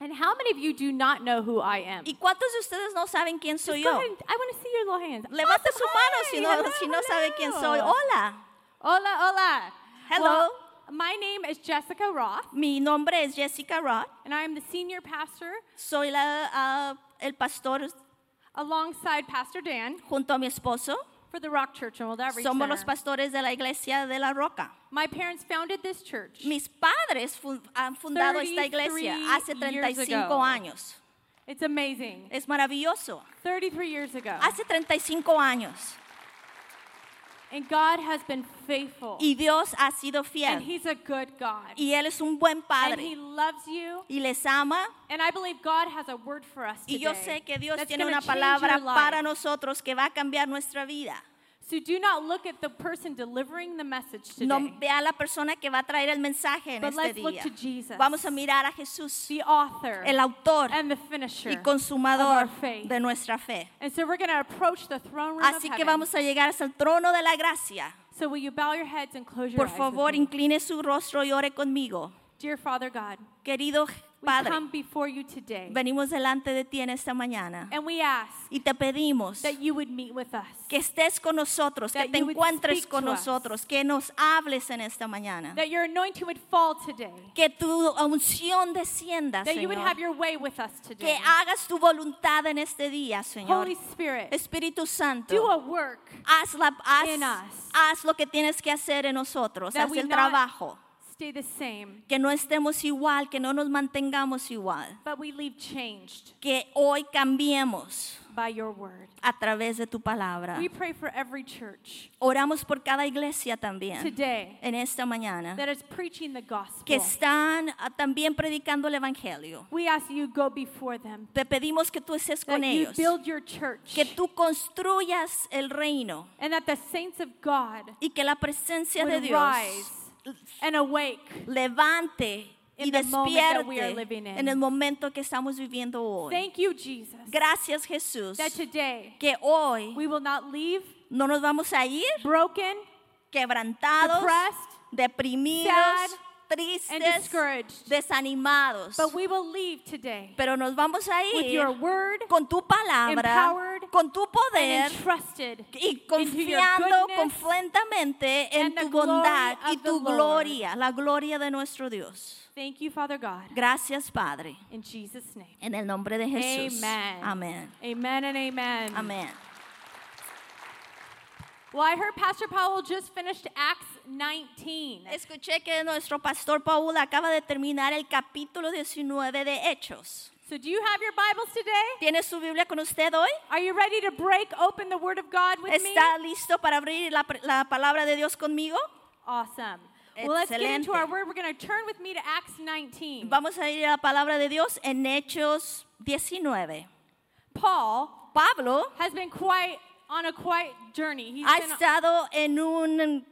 And how many of you do not know who I am? ¿Y cuántos de ustedes no saben quién soy Just yo? ahead I want to see your little hands. Levante Awesome. su mano si no, Hello, si no sabe quién soy. Hola, Hola, hola. Hello. Well, my name is Jessica Roth, mi nombre es Jessica Roth. and I am the senior pastor Soy la, ah, el pastor alongside Pastor Dan junto a mi esposo. For the Rock Church in Old Outreach Somos los pastores de la iglesia de la Roca. My parents founded this church. Mis padres fun- han fundado esta iglesia 33 hace years 35 ago. años. It's amazing. Es maravilloso. 33 years ago. Hace 35 años. And God has been faithful. Y Dios ha sido And fiel. He's a good God. Y Él es un buen And He padre. loves you. Y les ama. And I believe God has a word for us Y yo sé que Dios tiene una palabra para nosotros que va a cambiar nuestra vida. So do not look at the person delivering the message today. No vea a la persona que va a traer el mensaje en But este let's look día. to Jesus. Vamos a mirar a Jesús, the author el autor and the finisher y of consumador our faith. de nuestra fe. And so we're going to approach the throne room Así of que vamos a llegar hasta el trono de la gracia. So will you bow your heads and close your Por eyes favor, with me? incline su rostro y ore conmigo. Dear Father God, Querido Padre, come before you today. venimos delante de ti en esta mañana And we ask y te pedimos that you would meet with us. que estés con nosotros, que That te you would encuentres con to us. nosotros, que nos hables en esta mañana. That your anointing would fall today. Que tu unción descienda, That you would Señor. have your way with us Que today. hagas tu voluntad en este día, Señor. Holy Spirit, Espíritu do a Santo, work haz, la, haz, in us. haz lo que tienes que hacer en nosotros, That haz el trabajo. Stay the same, Que no estemos igual, que no nos mantengamos igual. but we leave changed Que hoy cambiemos by your word. a través de tu palabra. We pray for every church Oramos por cada iglesia también today en esta mañana that is preaching the gospel. que están ah, también predicando el evangelio. We ask you go before them. Te pedimos que tú estés That con you ellos, build your church. que tú construyas el reino And that the saints of God y que la presencia de would Dios rise and awake. levante y In the moment that we are despierte living in. en el momento que estamos viviendo hoy. Thank you, Jesus, Gracias Jesús, that today que hoy we will not leave no nos vamos a ir broken quebrantados, deprimidos, sad, tristes, discouraged, desanimados. but we will leave today Pero nos vamos a with your ir word con tu palabra, empowered con tu and poder entrusted y confiando completamente en and tu bondad y tu Lord. gloria, la gloria de nuestro Dios. Thank you, Father God. Gracias, Padre, In Jesus' name. en el nombre de Jesús. Amen. Amén. Amen and amen. Amén. Well, I heard Pastor Powell just finished Acts 19. Escuché que nuestro pastor Paul acaba de terminar el capítulo 19 de Hechos. So, do you have your Bibles today? ¿Tiene su Biblia con usted hoy? Are you ready to break open the Word of God with me? ¿Está listo para abrir la, la palabra de Dios conmigo? Awesome. Well, let's get into our Word. We're going to turn with me to Acts 19. Vamos a ir a la palabra de Dios en Hechos 19. Paul Pablo has been quite on a quite journey. He's, ha been, estado en, un,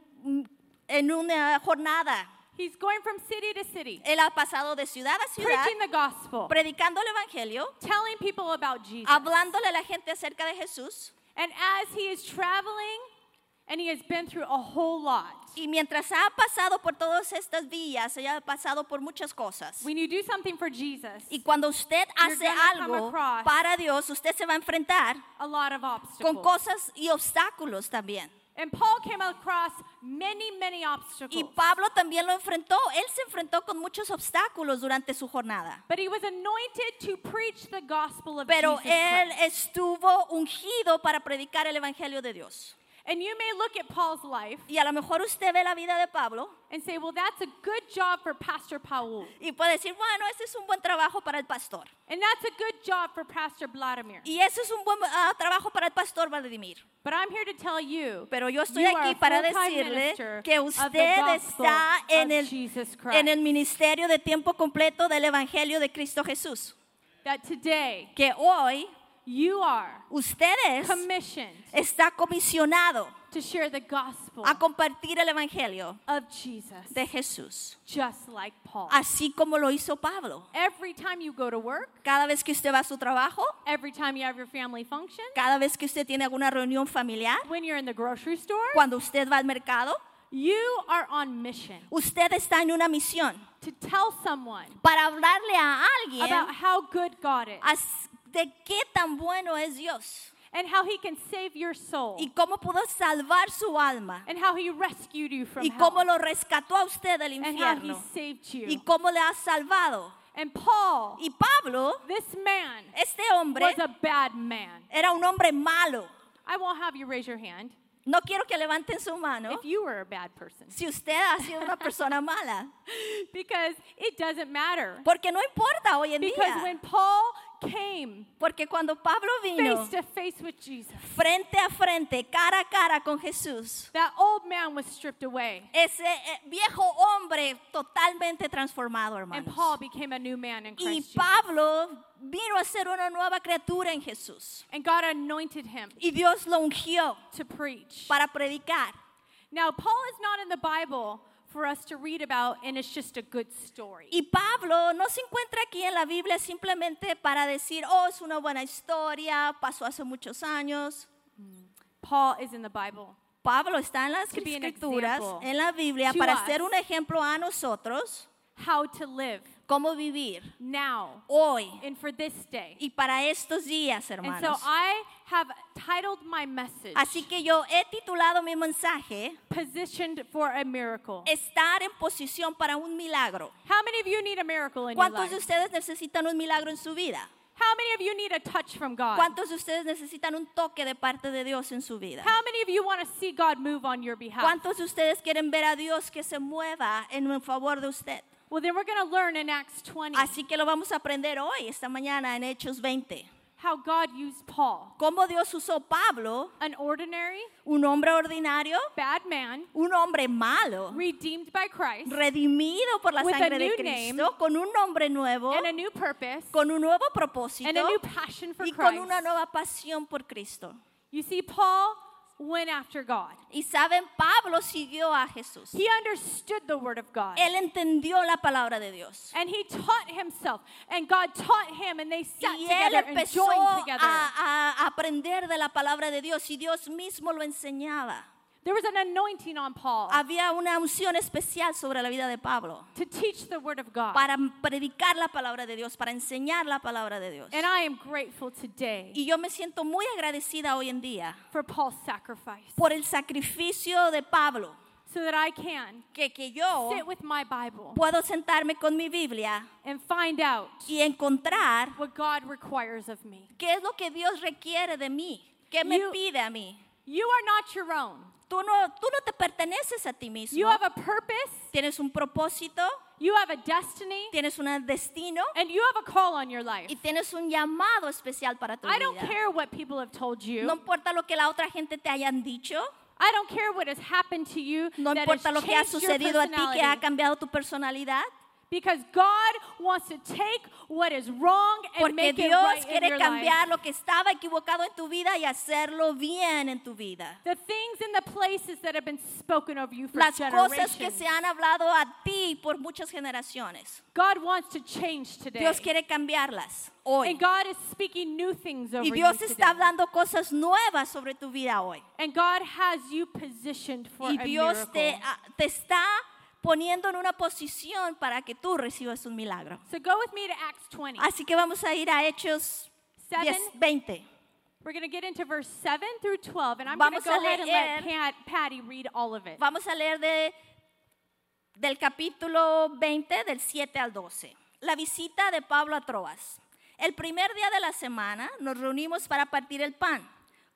en una jornada. he's going from city to city, Él ha pasado de ciudad a ciudad, preaching the gospel, predicando el Evangelio, telling people about Jesus. hablándole a la gente acerca de Jesús. And as he is traveling, and he has been through a whole lot. Y mientras ha pasado por todas estas vías, ella ha pasado por muchas cosas. When you do something for Jesus, Y cuando usted hace algo para Dios, usted se va a enfrentar a lot of con obstacles. cosas y obstáculos también. And Paul came across many, many obstacles. Y Pablo también lo enfrentó. Él se enfrentó con muchos obstáculos durante su jornada. But he was anointed to preach the gospel of Pero Jesus él estuvo ungido para predicar el Evangelio de Dios. And you may look at Paul's life Y a lo mejor usted ve la vida de Pablo and say, well, that's a good job for Pastor Paul. y puede decir, bueno, ese es un buen trabajo para el pastor. And that's a good job for Pastor Vladimir. Y ese es un buen ah, trabajo para el pastor Vladimir. But I'm here to tell you, Pero yo estoy you aquí para decirle que usted está en el, en el ministerio de tiempo completo del Evangelio de Cristo Jesús. That today Que hoy you are ustedes commissioned está comisionado to share the gospel a compartir el Evangelio of Jesus, de Jesús. just like Paul. Así como lo hizo Pablo. Every time you go to work, Cada vez que usted va a su trabajo, every time you have your family function, cada vez que usted tiene alguna reunión familiar, when you're in the grocery store, cuando usted va al mercado, You are on mission Usted está en una misión to tell someone para hablarle a alguien about how good God is de qué tan bueno es Dios and how He can save your soul y cómo pudo salvar su alma and how He rescued you from y hell cómo lo rescató a usted del and how He infierno saved y you. cómo le ha salvado. And Paul, Y Pablo, this man, este hombre, was a bad man. era un hombre malo. I won't have you raise your hand No quiero que levanten su mano if you were a bad person si usted ha sido una persona mala, because it doesn't matter. porque no importa hoy en Because día, when Paul came porque cuando Pablo vino face to face with Jesus, frente a frente, cara a cara con Jesús, that old man was stripped away. ese eh, viejo hombre totalmente transformado, And hermanos. Paul became a new man in Y Christ Jesus. Pablo vino a ser una nueva criatura en Jesús. And God anointed him Y Dios lo ungió to preach. para predicar. Now, Paul is not in the Bible for us to read about, and it's just a good story. Y Pablo no se encuentra aquí en la Biblia simplemente para decir, oh, es una buena historia, pasó hace muchos años. Paul is in the Bible Pablo está en las escrituras, en la Biblia, para us. ser un ejemplo a nosotros, how to live cómo vivir now hoy and for this day. y para estos días, And so hermanos. I have titled my message Así que yo he titulado mi mensaje, Positioned for a Miracle. Estar en posición para un milagro. How many of you need a miracle in your ¿Cuántos de life? ustedes necesitan un milagro en su vida? How many of you need a touch from God? ¿Cuántos de ustedes necesitan un toque de parte de Dios en su vida? How many of you want to see God move on your behalf? ¿Cuántos de ustedes quieren ver a Dios que se mueva en favor de usted? Well, then we're going to learn in Acts 20 Así que lo vamos a aprender hoy, esta mañana, en Hechos 20. how God used Paul, Cómo Dios usó Pablo, an ordinary, un hombre ordinario, bad man, un hombre malo, redeemed by Christ, redimido por la With a sangre de new Cristo, con un nombre nuevo, and a new purpose, con un nuevo propósito and a new passion for y con una Christ. nueva pasión por Cristo. You see, Paul went after God. Y saben, Pablo siguió a Jesús. He understood the Word of God. Él entendió la palabra de Dios. And he taught himself, and God taught him, and they sat Y él together and joined together. a, a aprender de la palabra de Dios y Dios mismo lo enseñaba. There was an anointing on Paul Había una unción especial sobre la vida de Pablo to teach the Word of God. para predicar la palabra de Dios, para enseñar la palabra de Dios. And I am grateful today Y yo me siento muy agradecida hoy en día for Paul's sacrifice por el sacrificio de Pablo, so that I can que, que yo sit with my Bible puedo sentarme con mi Biblia and find out y encontrar what God requires of me. qué es lo que Dios requiere de mí, qué me You- pide a mí. You are not your own. Tú no, tú no te perteneces a ti mismo. You have a purpose, Tienes un propósito, you have a destiny, tienes un destino and you have a call on your life. y tienes un llamado especial para tu I don't vida. care what people have told you. No importa lo que la otra gente te hayan dicho, I don't care what has happened to you no that importa has lo que ha sucedido a ti que ha cambiado tu personalidad, Because God wants to take what is wrong and porque make it Dios right in quiere your cambiar life. lo que estaba equivocado en tu vida y hacerlo bien en tu vida. The things and the places that have been spoken over you for Las cosas que se han hablado a ti por muchas generaciones, God wants to change today. Dios quiere cambiarlas hoy. And God is speaking new things over Y Dios you está today. hablando cosas nuevas sobre tu vida hoy. And God has you positioned for Y a Dios miracle. te, te está poniendo en una posición para que tú recibas un milagro. So go with me to Acts 20. Así que vamos a ir a Hechos 10, Seven. 20. We're going to get into verse 7 through 12, and I'm going to Vamos go a ahead and let leer- Pat, Patty read all of it. Vamos a leer de, del capítulo 20, del 7 al 12. La visita de Pablo a Troas. El primer día de la semana nos reunimos para partir el pan.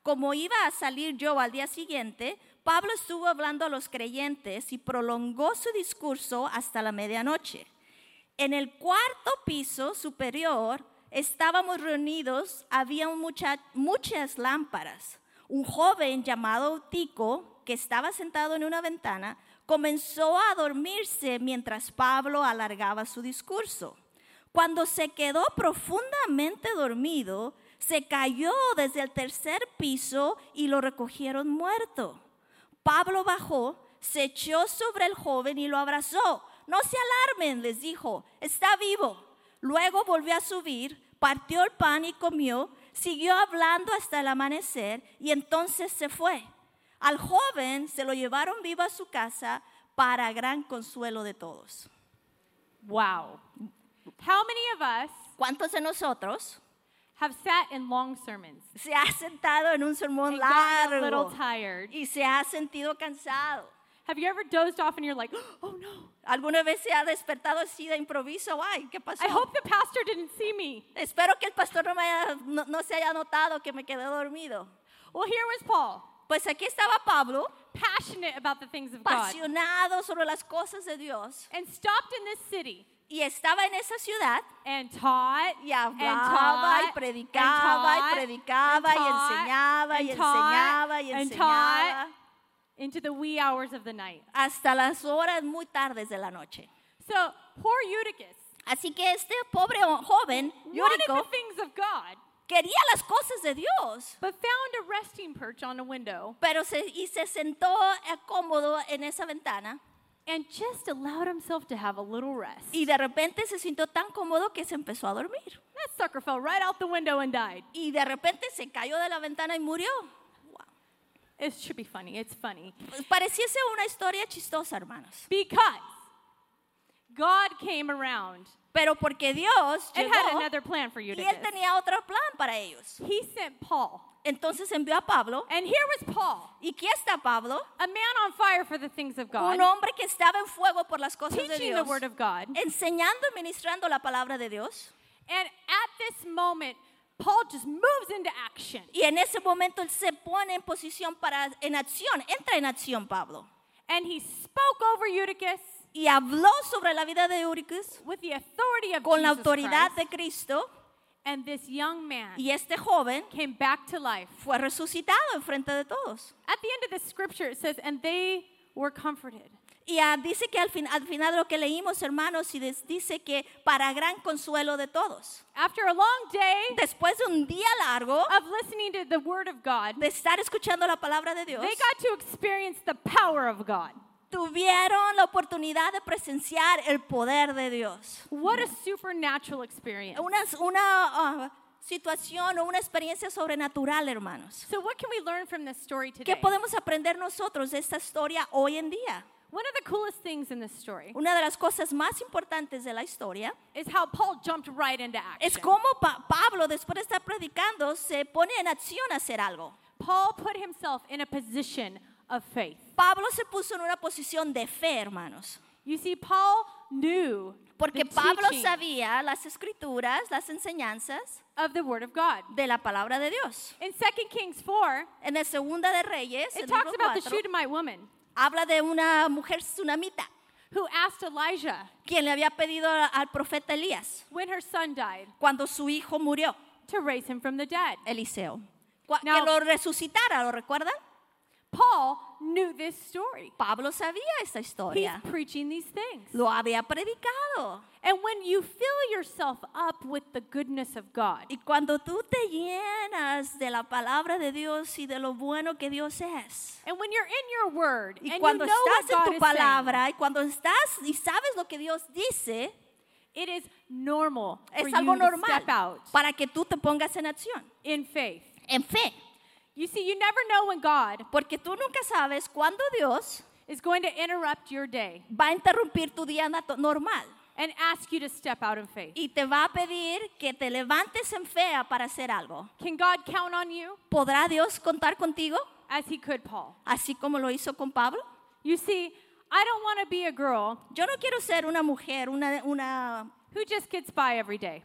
Como iba a salir yo al día siguiente, Pablo estuvo hablando a los creyentes y prolongó su discurso hasta la medianoche. En el cuarto piso superior estábamos reunidos, había muchas lámparas. Un joven llamado Tico, que estaba sentado en una ventana, comenzó a dormirse mientras Pablo alargaba su discurso. Cuando se quedó profundamente dormido, se cayó desde el tercer piso y lo recogieron muerto. Pablo bajó, se echó sobre el joven y lo abrazó. No se alarmen, les dijo, está vivo. Luego volvió a subir, partió el pan y comió, siguió hablando hasta el amanecer y entonces se fue. Al joven se lo llevaron vivo a su casa para gran consuelo de todos. Wow. How many of us ¿Cuántos de nosotros have sat in long sermons se ha sentado en un sermón gotten a little tired? y se ha sentido cansado? Have you ever dozed off and you're like, oh no, ¿Alguna vez se ha despertado así de improviso? Ay, ¿qué pasó? I hope the pastor didn't see me. Espero que el pastor no, me haya- no- no se haya notado que me quedé dormido. Well, here was Paul, Pues aquí estaba Pablo, passionate about the things of God, apasionado sobre las cosas de Dios, and stopped in this city y estaba en esa ciudad and taught y and hablaba y predicaba y and taught predicaba y and taught enseñaba y and enseñaba y enseñaba taught into the wee hours of the night. hasta las horas muy tardes de la noche. So poor Eutychus. Así que este pobre joven, wanted Yúrico, the things of God, quería las cosas de Dios, but found a resting perch on a window. Pero se, y se sentó cómodo en esa ventana and just allowed himself to have a little rest. y de repente se sintió tan cómodo que se empezó a dormir. That sucker fell right out the window and died. Y de repente se cayó de la ventana y murió. Wow. It should be funny. It's funny. Pareciese una historia chistosa, hermanos. Because God came around Pero porque Dios llegó had another plan for y él tenía otro plan para ellos. He sent Paul. Entonces envió a Pablo. And here was Paul, ¿Y quién está Pablo? a man on fire for the things of God, Un hombre que estaba en fuego por las cosas de teaching the Dios, word of God. enseñando y ministrando la palabra de Dios. And at this moment, Paul just moves into action. Y en ese momento él se pone en posición para en acción, entra en acción Pablo. And he spoke over Eutychus Y habló sobre la vida de Euricus with the authority of con la Jesus autoridad Christ. de Cristo. And this young man Y este joven came back to life. fue resucitado en frente de todos. At the end of the scripture, it says, and they were comforted. Y ah, dice que al, fin, al final de lo que leímos, hermanos, y des- dice que para gran consuelo de todos. After a long day Después de un día largo of listening to the word of God, de estar escuchando la palabra de Dios, they got to experience the power of God. Tuvieron la oportunidad de presenciar el poder de Dios. What a supernatural experience. Una, una ah, situación o una experiencia sobrenatural, hermanos. So, what can we learn from this story ¿Qué today? podemos aprender nosotros de esta historia hoy en día? One of the coolest things in this story Una de las cosas más importantes de la historia is how Paul jumped right into es action. cómo Pa- Pablo, después de estar predicando, se pone en acción a hacer algo. Paul put himself in a position of faith. Pablo se puso en una posición de fe, hermanos. You see, Paul knew Porque the Pablo teaching sabía las escrituras, las enseñanzas of the Word of God. de la palabra de Dios. In 2 Kings 4, En el Segunda de Reyes, it el talks libro about the 4, Shunammite woman habla de una mujer tsunamita who asked Elijah quien le había pedido al profeta Elías when her son died cuando su hijo murió, to raise him from the dead. Eliseo, Now- que lo resucitara, ¿lo recuerdan? Paul knew this story. Pablo sabía esta He's historia, preaching these things. lo había predicado. And when you fill yourself up with the goodness of God, Y cuando tú te llenas de la palabra de Dios y de lo bueno que Dios es, and when you're in your word, y and cuando you know what estás en God tu is saying, palabra, y cuando estás y sabes lo que Dios dice, it is normal for es you algo to normal step out para que tú te pongas en acción, in faith. en fe. You see, you never know when God Porque tú nunca sabes cuándo Dios is going to interrupt your day va a interrumpir tu día nat- normal and ask you to step out in faith. y te va a pedir que te levantes en fe para hacer algo. Can God count on you ¿Podrá Dios contar contigo as He could Paul? así como lo hizo con Pablo? You see, I don't want to be a girl Yo no quiero ser una mujer, una, una who just gets by every day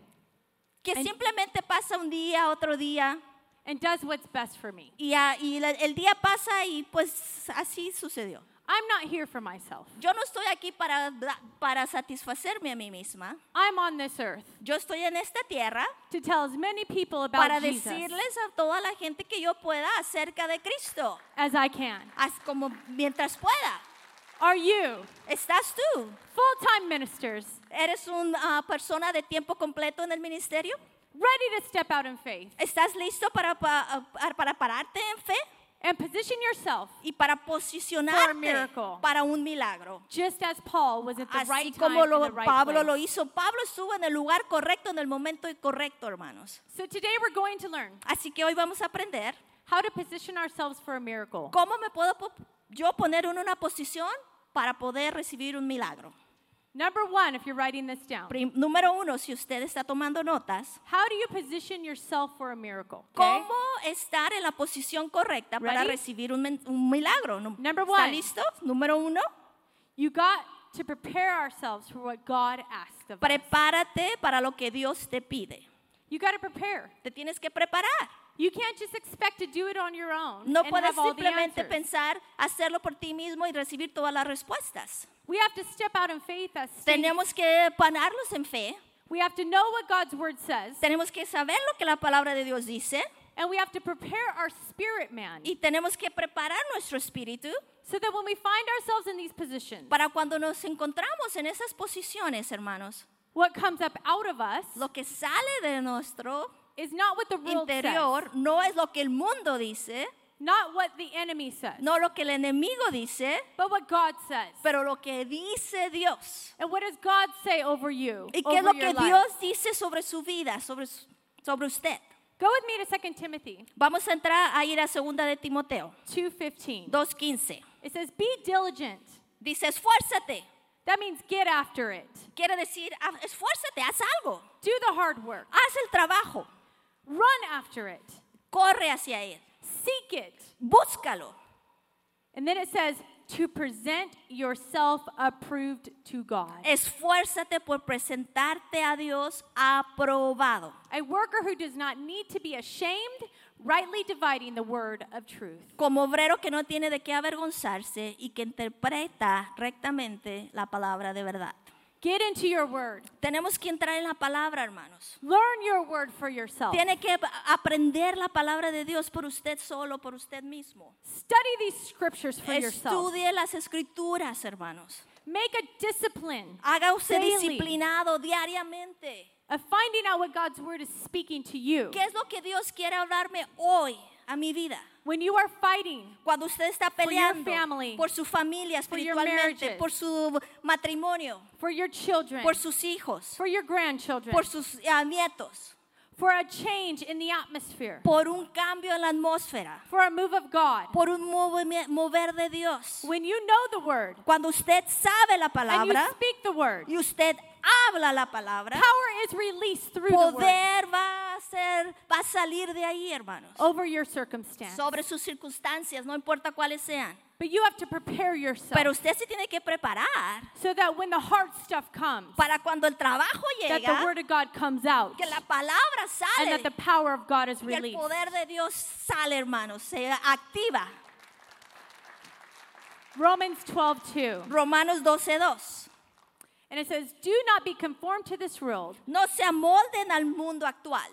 que En- simplemente pasa un día, otro día and does what's best for me. y, a- y la- el día pasa y pues así sucedió. I'm not here for myself. Yo no estoy aquí para, da- para satisfacerme a mí misma. I'm on this earth Yo estoy en esta tierra to tell as many people about para Jesus decirles a toda la gente que yo pueda acerca de Cristo, as I can. as como mientras pueda. Are you ¿Estás tú? full-time ministers ¿Eres una persona de tiempo completo en el ministerio? Ready to step out in faith ¿Estás listo para, pa- para pararte en fe and position yourself y para posicionarte miracle. para un milagro? just as Paul was at the Así right como lo, the right Pablo place. lo hizo. Pablo estuvo en el lugar correcto, en el momento correcto, hermanos. So today we're going to learn Así que hoy vamos a aprender how to position ourselves for a miracle. ¿Cómo me puedo yo poner en una posición para poder recibir un milagro? Number one, if you're writing this down, Prim- número uno, si usted está tomando notas, how do you position yourself for a miracle? okay? ¿cómo estar en la posición correcta para Ready? recibir un, un milagro? Nu- Number ¿Está one. listo? Número uno, You got to prepare ourselves for what God asked of us. prepárate para lo que Dios te pide. You got to prepare. Te tienes que preparar. You can't just expect to do it on your own No and puedes have all the simplemente answers. pensar hacerlo por ti mismo y recibir todas las respuestas. We have to step out in faith as. Tenemos que pararnos en fe. We have to know what God's word says, Tenemos que saber lo que la palabra de Dios dice and we have to prepare our spirit man y tenemos que preparar nuestro espíritu so that when we find ourselves in these positions, para cuando nos encontramos en esas posiciones, hermanos. What comes up out of us Lo que sale de nuestro is not what the world interior says, no es lo que el mundo dice, not what the enemy says, no lo que el enemigo dice, but what God says. pero lo que dice Dios. and what does God say over you? ¿Y qué es lo que life? Dios dice sobre su vida, sobre, sobre usted? Go with me to 2 Timothy Vamos a entrar a ir a segunda de Timoteo 2:15. 2.15. It says, "Be diligent." Dice, esfuérzate. That means get after it. Quiere decir, "Ah, esfuérzate, haz algo. Do the hard work. Haz el trabajo. Run after it. Corre hacia él. Seek it. Búscalo. And then it says, to present yourself approved to God. Esfuérzate por presentarte a Dios aprobado. A worker who does not need to be ashamed, rightly dividing the word of truth. Como obrero que no tiene de qué avergonzarse y que interpreta rectamente la palabra de verdad. Get into your word. Tenemos que entrar en la palabra, hermanos. Learn your word for yourself. Tiene que aprender la palabra de Dios por usted solo, por usted mismo. Study these scriptures for yourself. Estudie las escrituras, hermanos. Make a discipline Haga usted Daily. disciplinado diariamente. Of finding out what God's word is speaking to you. ¿Qué es lo que Dios quiere hablarme hoy a mi vida? When you are fighting Cuando usted está For your peleando family. por su familia For your espiritualmente, por su matrimonio, for your children, por sus hijos, for your grandchildren, por sus ah, nietos, for a change in the atmosphere, por un cambio en la atmósfera, for a move of God. por un mover de Dios. When you know the word Cuando usted sabe la and you speak the word, y usted habla la palabra, power is released through the word poder va a ser, va a salir de ahí, hermanos. over your circumstance. Sobre sus circunstancias, no importa cuáles sean. But you have to prepare yourself Pero usted se tiene que preparar so that when the hard stuff comes, para cuando el trabajo that the llega, word of God comes out que la palabra and sale that the power of God is y el released. poder de Dios sale, hermanos, se activa. Romans 12:2. Romanos 12:2. And it says, "Do not be conformed to this world." No se amolden al mundo actual.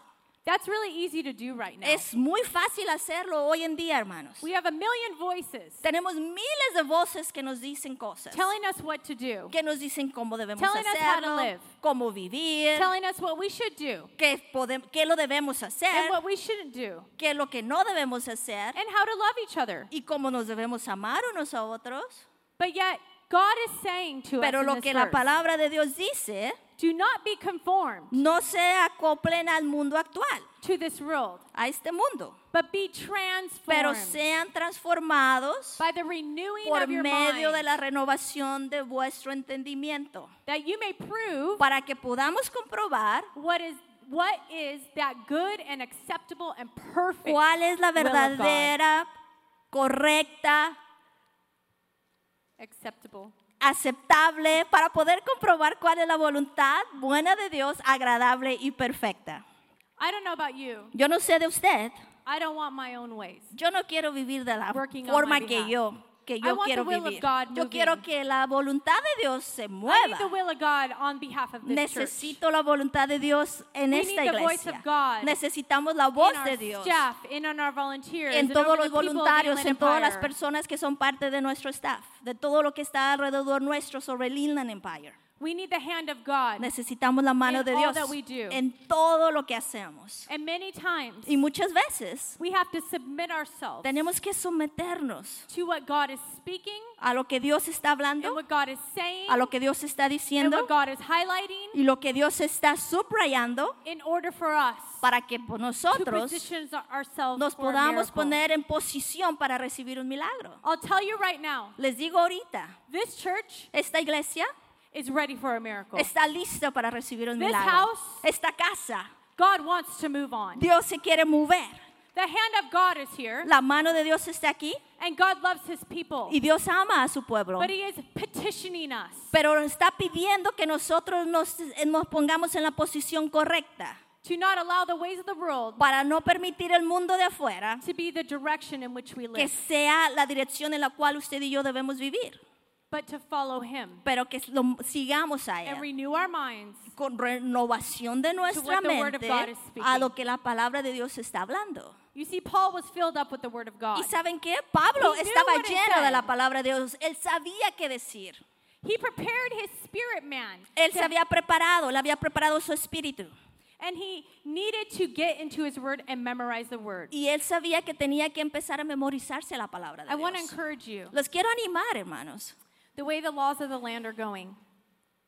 That's really easy to do right now. Es muy fácil hacerlo hoy en día, hermanos. We have a million voices Tenemos miles de voces que nos dicen cosas, telling us what to do, que nos dicen cómo debemos Telling us how to live. cómo vivir, telling us what we should do qué, podem- qué lo debemos hacer, and what we shouldn't do, qué lo que no debemos hacer and how to love each other. y cómo nos debemos amar unos a otros. But yet, God is saying to Pero us in lo this que la verse, palabra de Dios dice, do not be conformed no se acoplen al mundo actual, to this world, a este mundo, but be pero transformed sean transformados by the renewing por of your medio de la renovación de vuestro entendimiento, that you may prove para que podamos comprobar what is what is that good and acceptable and perfect cuál es la will of God. verdadera, correcta, acceptable aceptable, para poder comprobar cuál es la voluntad buena de Dios, agradable y perfecta. I don't know about you. Yo no sé de usted, I don't want my own ways. yo no quiero vivir de la Working on forma my que behalf. yo, que yo quiero vivir. Yo quiero que la voluntad de Dios se mueva. Necesito la voluntad de Dios en We esta need the voice iglesia. of God Necesitamos la voz de Dios staff, in en todos los voluntarios, en todas las personas que son parte de nuestro staff, de todo lo que está alrededor nuestro sobre el Inland Empire. We need the hand of God. Necesitamos la mano In de all Dios that we do. en todo lo que hacemos. And many times Y muchas veces we have to submit ourselves tenemos que someternos to what God is speaking a lo que Dios está and hablando, what God is saying a lo que Dios está and diciendo what God is highlighting y lo que Dios está subrayando in order for us para que to nosotros position ourselves nos for a podamos miracle. poner en posición para recibir un milagro. I'll tell you right now, Les digo ahorita, this church esta iglesia is ready for a miracle. está lista para recibir un This milagro. house- Esta casa, God wants to move on. Dios se quiere mover. The hand of God is here, La mano de Dios está aquí and God loves his people. y Dios ama a su pueblo. But he is petitioning us Pero está pidiendo que nosotros nos, nos pongamos en la posición correcta to not allow the ways of the world para no permitir el mundo de afuera to be the direction in which we que live, sea la dirección en la cual usted y yo debemos vivir, but to follow him pero que lo sigamos a and él renew our minds con renovación de nuestra what the word of mente God is a speaking. lo que la palabra de Dios está hablando. You see, Paul was filled up with the word of God. ¿Y saben qué? Pablo He knew estaba what it lleno de said. la palabra de Dios. Él sabía qué decir. He prepared his spirit man, Él se había preparado, le había preparado su espíritu. and he needed to get into his word and memorize the word. Y él sabía que tenía que empezar a memorizarse la palabra de I want to Dios. encourage you Los quiero animar, hermanos. The way the laws of the land are going.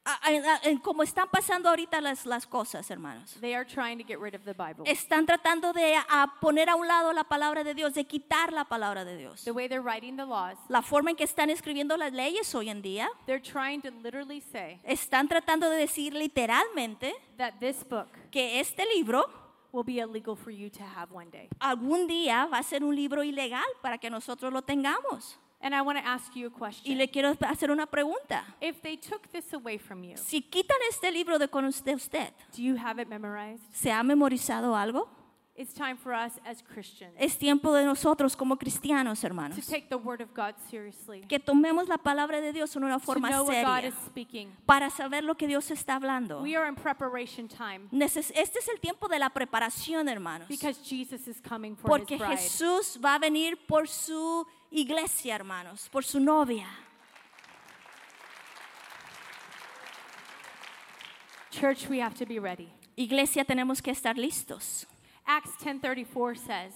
A- a- a- en como están pasando ahorita las, las cosas, hermanos. They are trying to get rid of the Bible. Están tratando de a poner a un lado la palabra de Dios, de quitar la palabra de Dios. The way they're writing the laws, La forma en que están escribiendo las leyes hoy en día, they're trying to literally say están tratando de decir literalmente that this book que este libro will be illegal for you to have one day. algún día va a ser un libro ilegal para que nosotros lo tengamos. And I want to ask you a Y question. le quiero hacer una pregunta. If they took this away from you, Si quitan este libro de con de usted, do you have it memorized? ¿se ha memorizado algo? It's time for us as Christians Es tiempo de nosotros como cristianos, to hermanos, take the word of God seriously, que tomemos la palabra de Dios en una to forma know what God seria is speaking. para saber lo que Dios está hablando. We are in preparation time Este es el tiempo de la preparación, hermanos, because Jesus is coming for porque his bride. Jesús va a venir por su iglesia, hermanos, por su novia. Church, we have to be ready. Iglesia, tenemos que estar listos. Acts 10:34 says,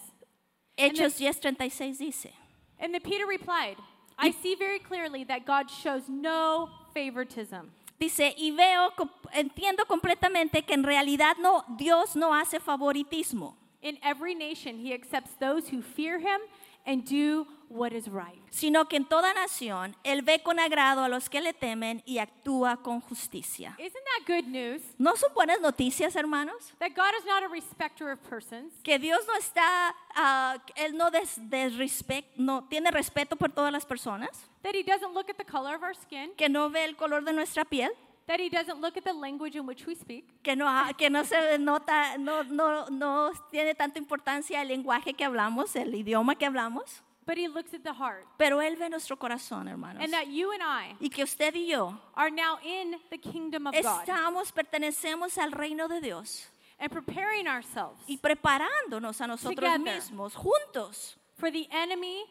Hechos 10:36 dice, and then Peter replied, I see very clearly that God shows no favoritism. dice, y veo, entiendo completamente que en realidad no, Dios no hace favoritismo, In every nation, he accepts those who fear him and do what is right. sino que en toda nación Él ve con agrado a los que le temen y actúa con justicia. Isn't that good news? ¿No son buenas noticias, hermanos? That God is not a respecter of persons, Que Dios no está, ah, Él no, des- desrespec- no tiene respeto por todas las personas, that he doesn't look at the color of our skin, que no ve el color de nuestra piel, that he doesn't look at the language in which we speak, que no, que no se nota, no, no, no tiene tanta importancia el lenguaje que hablamos, el idioma que hablamos, but he looks at the heart. pero Él ve nuestro corazón, hermanos. And that you and I Y que usted y yo are now in the kingdom of God estamos, pertenecemos al reino de Dios and preparing ourselves y preparándonos a nosotros mismos, juntos, for the enemy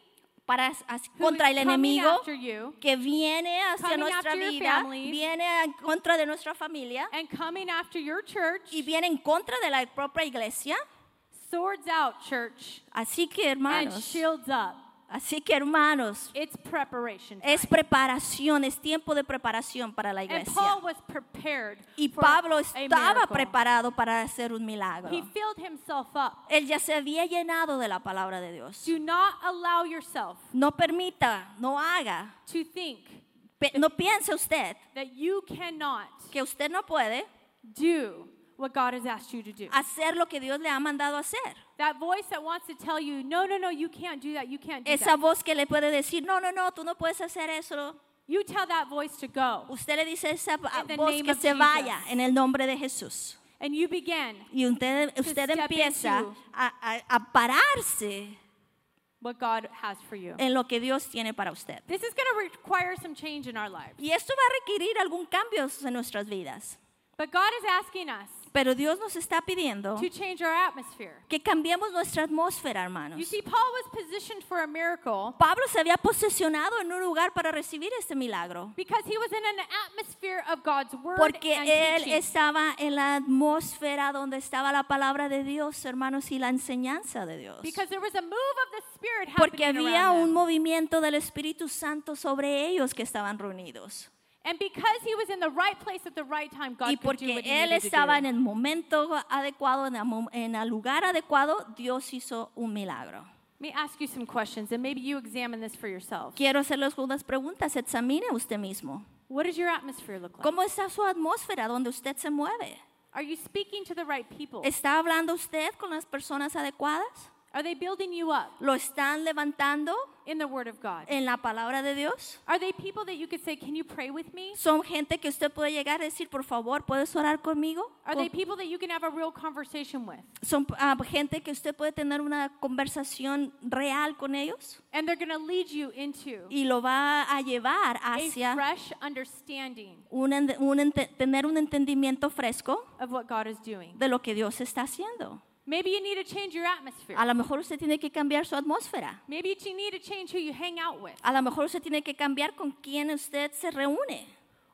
para contra el enemigo you que viene hacia nuestra vida, families. viene en contra de nuestra familia and after your church. y viene en contra de la propia iglesia. Swords out, church, Así que and hermanos, shields up. Así que hermanos, It's preparation time. es preparación, es tiempo de preparación para la and iglesia. Paul was prepared Y for Pablo estaba preparado para hacer un milagro. He filled himself up. Él ya se había llenado de la palabra de Dios. Do not allow yourself No permita, no haga, to think no piense usted that you cannot que usted no puede do what God has asked you to do. hacer lo que Dios le ha mandado hacer. That voice that wants to tell you, no, no, no, you can't do that, you can't do Esa that. voz que le puede decir, no, no, no, tú no puedes hacer eso. You tell that voice to go. Usted le dice a esa voz que se vaya en el nombre de Jesús. And you begin Y usted, usted empieza a, a- a pararse what God has for you. en lo que Dios tiene para usted. This is going to require some change in our lives. Y esto va a requerir algún cambio en nuestras vidas. But God is asking us Pero Dios nos está pidiendo to change our atmosphere. que cambiemos nuestra atmósfera, You hermanos. see, Paul was positioned for a miracle Pablo se había posicionado en un lugar para recibir este milagro. because he was in an atmosphere of God's word Porque and él teaching. estaba en la atmósfera donde estaba la palabra de Dios, hermanos, y la enseñanza de Dios. Because there was a move of the Spirit Porque happening había around un them. movimiento del Espíritu Santo sobre ellos que estaban reunidos. And because he was in the right place at the right time, God Y could do porque él estaba do. en el momento adecuado, en el, lugar adecuado, Dios hizo un milagro. Let me ask you some questions, and maybe you examine this for yourself. Quiero hacerles unas preguntas, examine usted mismo. What does your atmosphere look like? ¿Cómo está su atmósfera donde usted se mueve? Are you speaking to the right people? ¿Está hablando usted con las personas adecuadas? Are they building you up ¿Lo están levantando in the Word of God? en la palabra de Dios? Are they people that you could say, Can you pray with me? ¿Son gente que usted puede llegar a decir, por favor, puedes orar conmigo? Are they people that you can have a real conversation with? ¿Son ah, gente que usted puede tener una conversación real con ellos? And they're going to lead you into Y lo va a llevar a hacia fresh understanding un tener un entendimiento fresco of what God is doing. de lo que Dios está haciendo. Maybe you need to change your atmosphere. A lo mejor usted tiene que cambiar su atmósfera. Maybe you need to change who you hang out with. A lo mejor usted tiene que cambiar con quién usted se reúne.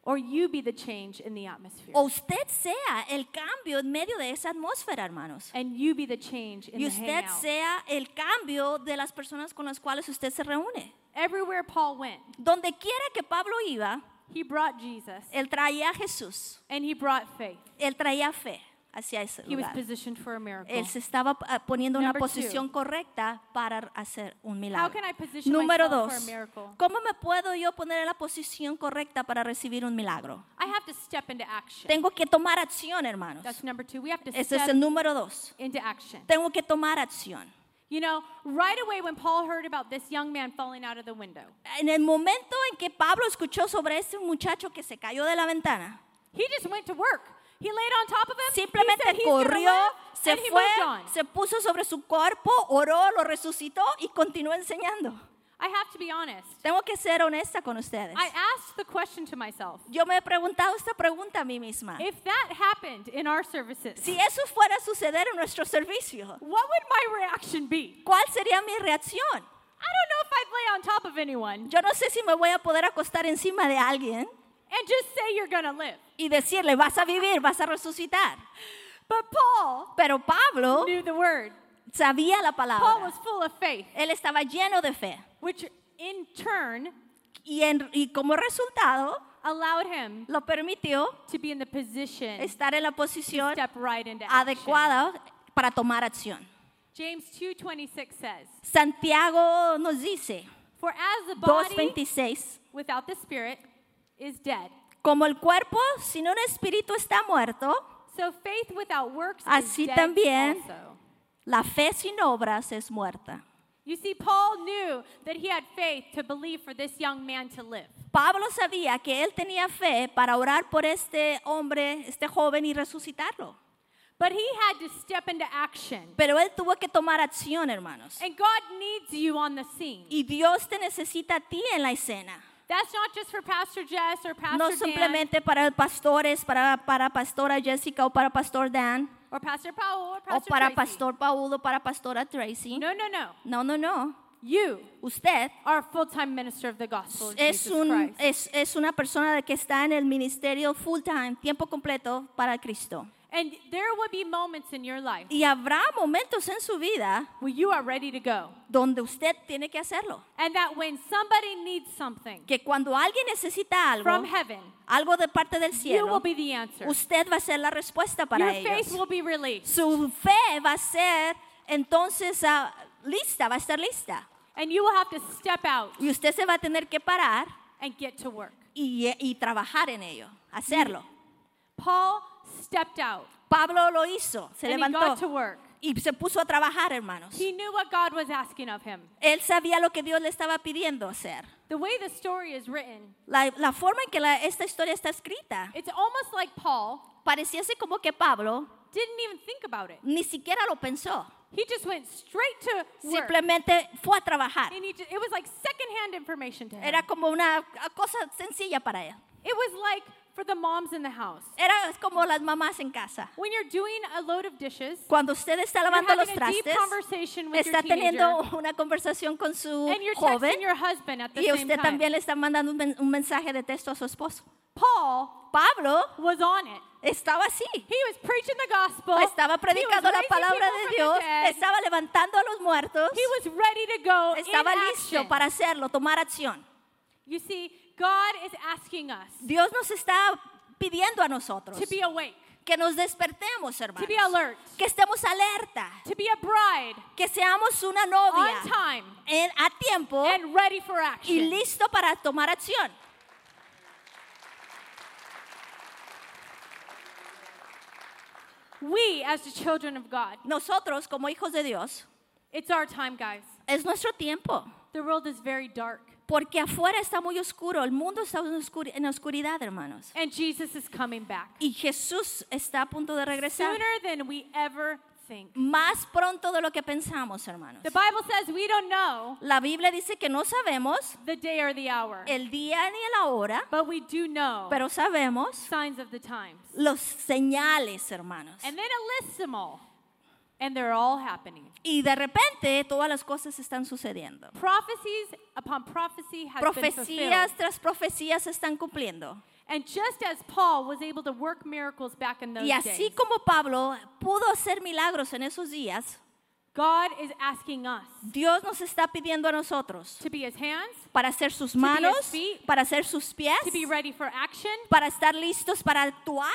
Or you be the change in the atmosphere. O usted sea el cambio en medio de esa atmósfera, hermanos. And you be the change in Y the usted hangout. sea el cambio de las personas con las cuales usted se reúne. Everywhere Paul went, Donde quiera que Pablo iba, he brought Jesus él traía a Jesús. and he brought faith. Él traía fe hacia ese He was lugar. positioned for a miracle. Él se estaba ah, poniendo en una Number two. posición correcta para hacer un How milagro. can I position Número myself for a dos, miracle? ¿cómo me puedo yo poner en la posición correcta para recibir un milagro? I have to step into action. Tengo que tomar acción, hermanos. That's number two. We have to Ese es step el número dos. into action. Tengo que tomar acción. You know, right away when Paul heard about this young man falling out of the window, En el momento en que Pablo escuchó sobre este muchacho que se cayó de la ventana, he just went to work. He laid on top of him. he simplemente said he's gonna corrió, live, se and he fue, moved on. se puso sobre su cuerpo, oró, lo resucitó y continuó enseñando. I have to be honest. Tengo que ser honesta con ustedes. I asked the question to myself. Yo me he preguntado esta pregunta a mí misma. If that happened in our services, Si eso fuera a suceder en nuestro servicio, what would my reaction be? ¿cuál sería mi reacción? I don't know if I'd lay on top of anyone Yo no sé si me voy a poder acostar encima de alguien and just say you're going to live. y decirle, vas a vivir, vas a resucitar. But Paul Pero Pablo knew the word. sabía la Paul palabra. was full of faith, Él estaba lleno de fe. which in turn Y, en- y como resultado, allowed him lo permitió to be in the position estar en la to posición step right into action. adecuada para tomar acción. James 2:26 says, Santiago nos dice, "For as the body 2.26, without the spirit is dead, como el cuerpo sin un espíritu está muerto, so faith without works Así is dead también. also." la fe sin obras es muerta. You see, Paul knew that he had faith to believe for this young man to live. Pablo sabía que él tenía fe para orar por este hombre, este joven y resucitarlo. But he had to step into action. Pero él tuvo que tomar acción, hermanos. And God needs you on the scene. Y Dios te necesita a ti en la escena. That's not just for Pastor Jess or Pastor No Dan simplemente para pastores, para, para pastora Jessica o para pastor Dan, or Pastor Powell or o Pastor para Tracy. pastor Paulo, para pastora Tracy. No, no, no. No, no, no. You Usted are a full-time minister of the gospel of es, Jesus un, es, es una persona de que está en el ministerio full time, tiempo completo para Cristo. And there will be moments in your life Y habrá momentos en su vida where you are ready to go. donde usted tiene que hacerlo. And that when somebody needs something Que cuando alguien necesita algo, from heaven, algo de parte del you will cielo, be the answer. usted va a ser la respuesta para faith ellos. will be released. Su fe va a ser entonces ah, lista, va a estar lista. And you will have to step out Y usted se va a tener que parar and get to work. y, y trabajar en ello, hacerlo. Paul stepped out Pablo lo hizo, se and he got to levantó work. y se puso a trabajar, hermanos. He knew what God was asking of him. Él sabía lo que Dios le estaba pidiendo hacer. The way the story is written, La, la forma en que la- esta historia está escrita, it's almost like Paul pareciese como que Pablo didn't even think about it. ni siquiera lo pensó. He just went straight to work. Simplemente fue a trabajar. And he it was like secondhand information to him. Era como una cosa sencilla para él. It was like for the moms in the house. Era como las mamás en casa. When you're doing a load of dishes, Cuando usted está lavando los trastes, está teniendo una conversación con su and you're joven your husband at the y usted también le está mandando un, men- un mensaje de texto a su esposo. Paul Pablo was on it. estaba así. He was preaching the gospel. Estaba He was predicando la palabra de Dios, estaba levantando a los muertos, He was ready to go estaba listo action. para hacerlo, tomar acción. You see, God is asking us Dios nos está pidiendo a nosotros to be awake, que nos despertemos, to hermanos, be alert, que estemos alerta, to be a bride que seamos una novia on time en- a tiempo and ready for y action. listo para tomar acción. We, as the children of God, Nosotros, como hijos de Dios, it's our time, guys. es nuestro tiempo. The world is very dark, Porque afuera está muy oscuro, el mundo está en oscuri- en oscuridad, hermanos. and Jesus is coming back Y Jesús está a punto de regresar sooner than we ever think. más pronto de lo que pensamos, hermanos. The Bible says we don't know La Biblia dice que no sabemos the day or the hour, el día ni la hora, but we do know pero sabemos signs of the times. los señales, hermanos. And then it lists them all, and they're all happening. Y de repente todas las cosas están sucediendo. Prophecies upon prophecy has been. Profecías tras profecías se están cumpliendo. And just as Paul was able to work miracles back in those Y así days, como Pablo pudo hacer milagros en esos días, God is asking us Dios nos está pidiendo a nosotros to be his hands, para hacer sus be his manos, feet, para hacer sus pies, to be ready for action, para estar listos para actuar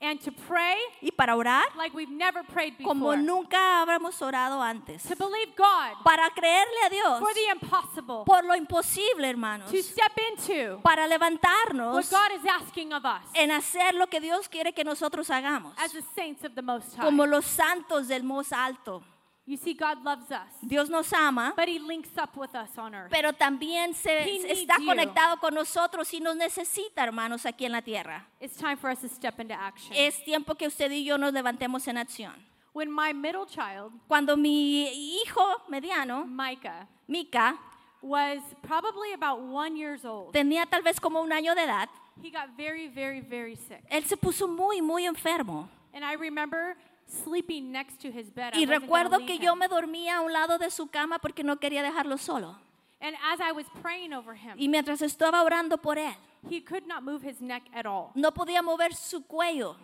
and to pray y para orar like we've never prayed como before. nunca habíamos orado antes. To believe God Para creerle a Dios for the impossible. por lo imposible, hermanos. To step into Para what levantarnos God is asking of us en hacer lo que Dios quiere que nosotros hagamos. as the saints of the Most High. Como los santos del más alto. You see, God loves us, Dios nos ama, but He links up with us on earth. pero también se, needs está you. conectado con nosotros y nos necesita, hermanos, aquí en la tierra. It's time for us to step into action. Es tiempo que usted y yo nos levantemos en acción. When my middle child, Cuando mi hijo mediano, Micah, Mika, was probably about one years old, tenía tal vez como un año de edad, he got very, very, very sick. él se puso muy, muy enfermo. And I remember sleeping next to his bed. I Y wasn't gonna recuerdo leave que him. yo me dormía a un lado de su cama porque no quería dejarlo solo. And as I was praying over him, Y mientras estaba orando por él, he could not move his neck at all. no podía mover su cuello.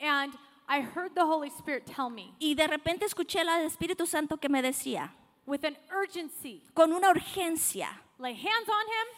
And I heard the Holy Spirit tell me Y de repente escuché al Espíritu Santo que me decía, with an urgency con una urgencia, lay hands on him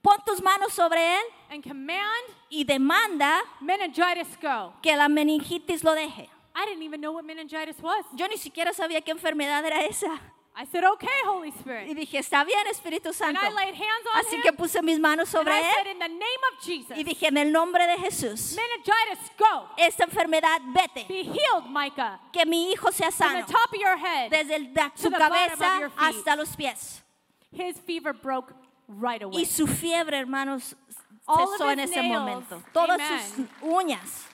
pon tus manos sobre él and command y demanda meningitis go. que la meningitis lo deje. I didn't even know what meningitis was. Yo ni siquiera sabía qué enfermedad era esa. I said, okay, Holy Y Spirit. dije, está bien, Espíritu And Santo. I laid hands on Así him. que puse mis manos and sobre I said, él in the name of Jesus, y dije, en el nombre de Jesús, meningitis go. esta enfermedad vete. Be healed, Micah, Que mi hijo sea from sano. the top of your head. Desde el- to su the bottom of cabeza your feet. hasta los pies. His fever broke right away. Y su fiebre, hermanos, All cesó en ese momento. Todas Amen. sus uñas,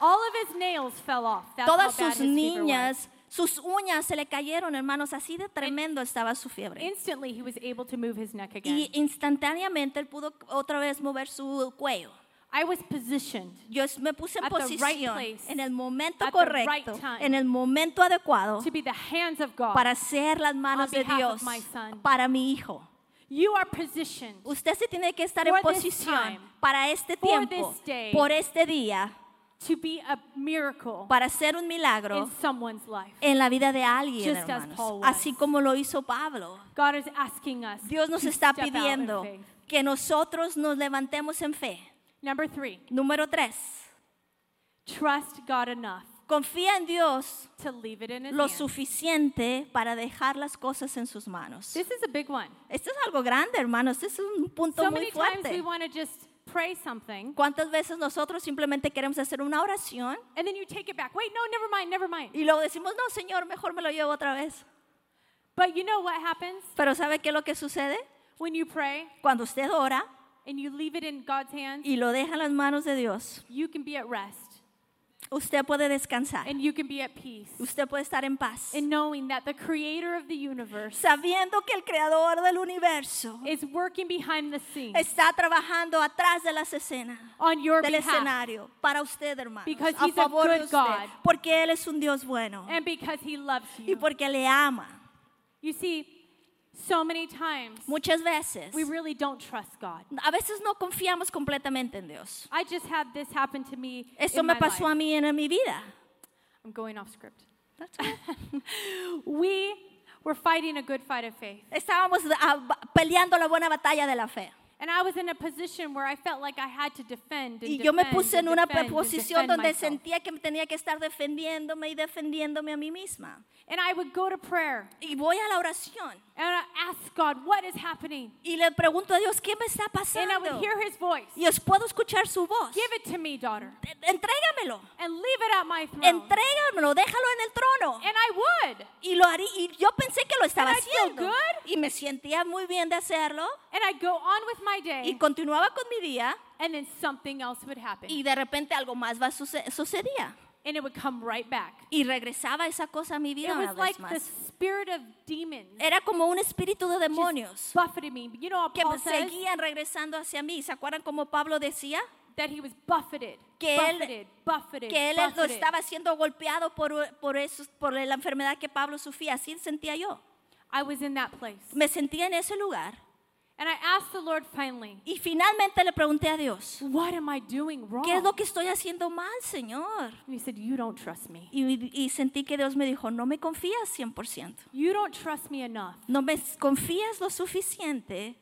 All of his nails fell off. That's todas how bad sus his fever was. niñas, sus uñas se le cayeron, hermanos. Así de tremendo estaba su fiebre. Instantly, he was able to move his neck again. Y instantáneamente él pudo otra vez mover su cuello. I was positioned Yo me puse en At the right posición place, en el momento at the right correcto, time, en el momento adecuado to be the hands of God. para ser las manos on de behalf of Dios my son. para mi hijo. you are positioned Usted se tiene que estar For en this posición time, para este for tiempo, this day, por este día, to be a miracle para hacer un milagro in someone's life. en la vida de alguien, Just as hermanos. Paul was. Así como lo hizo Pablo. God is asking us Dios nos to está step out in pidiendo faith. que nosotros nos levantemos en fe. Number three, Número tres, trust God enough confía en Dios to leave it in His lo hands. suficiente para dejar las cosas en sus manos. This is a big one. Esto es algo grande, hermanos. Este es un punto So muy many times we fuerte. want to just pray something, ¿Cuántas veces nosotros simplemente queremos hacer una oración and then you take it back. Wait, no, never mind, never mind. y luego decimos, no, Señor, mejor me lo llevo otra vez? But you know what happens Pero ¿sabe qué es lo que sucede? when you pray Cuando usted ora and you leave it in God's hands? y lo deja en las manos de Dios, You can be at rest usted puede descansar. and you can be at peace. Usted puede estar en paz. In knowing that the creator of the universe Sabiendo que el creador del universo is working behind the scenes está trabajando atrás de las escenas. on your del behalf. escenario para usted, hermano. Because A he's a favor de good usted. God. Porque Él es un Dios bueno. And because he loves Y you. porque le ama. You see, so many times Muchas veces. we really don't trust God. A veces no confiamos completamente en Dios. I just had this happen to me. Esto in me my pasó a mí en mi vida. I'm going off script. That's we were fighting a good fight of faith. Estábamos peleando la buena batalla de la fe. And I was in a position where I felt like I had to defend and Y yo me puse en una posición defend donde myself. sentía que tenía que estar defendiéndome y defendiéndome a mí misma. And I would go to prayer Y voy a la oración and I ask God, what is happening? y le pregunto a Dios, ¿qué me está And I would pasando? hear his voice. Y os puedo escuchar su voz. Give it to me, daughter. Entrégamelo. And leave it at my throne. Entrégamelo, déjalo en el trono. And I would. Y lo harí, y yo pensé que lo estaba And I feel haciendo. good. Y me sentía muy bien de hacerlo. And I'd go on with my Y day. continuaba con mi día. And then something else would happen. Y de repente algo más va suce- sucedía. And it would come right back. Y regresaba esa cosa a mi It vida una was vez like the más. spirit of demons Era como un espíritu de demonios me. You know que Paul says? seguían regresando hacia mí. ¿Se acuerdan como Pablo decía? That he was buffeted, Que él- buffeted, Que él buffeted. estaba siendo golpeado por, por, eso, por la enfermedad que Pablo sufría. Así sentía yo. I was in that place. Me sentía en ese lugar. And I asked the Lord finally, Y finalmente le pregunté a Dios, what am I doing wrong? ¿qué es lo que estoy haciendo mal, Señor? And he said, you don't trust me. Y, y sentí que Dios me dijo, no me confías 100%. You don't trust me enough No me confías lo suficiente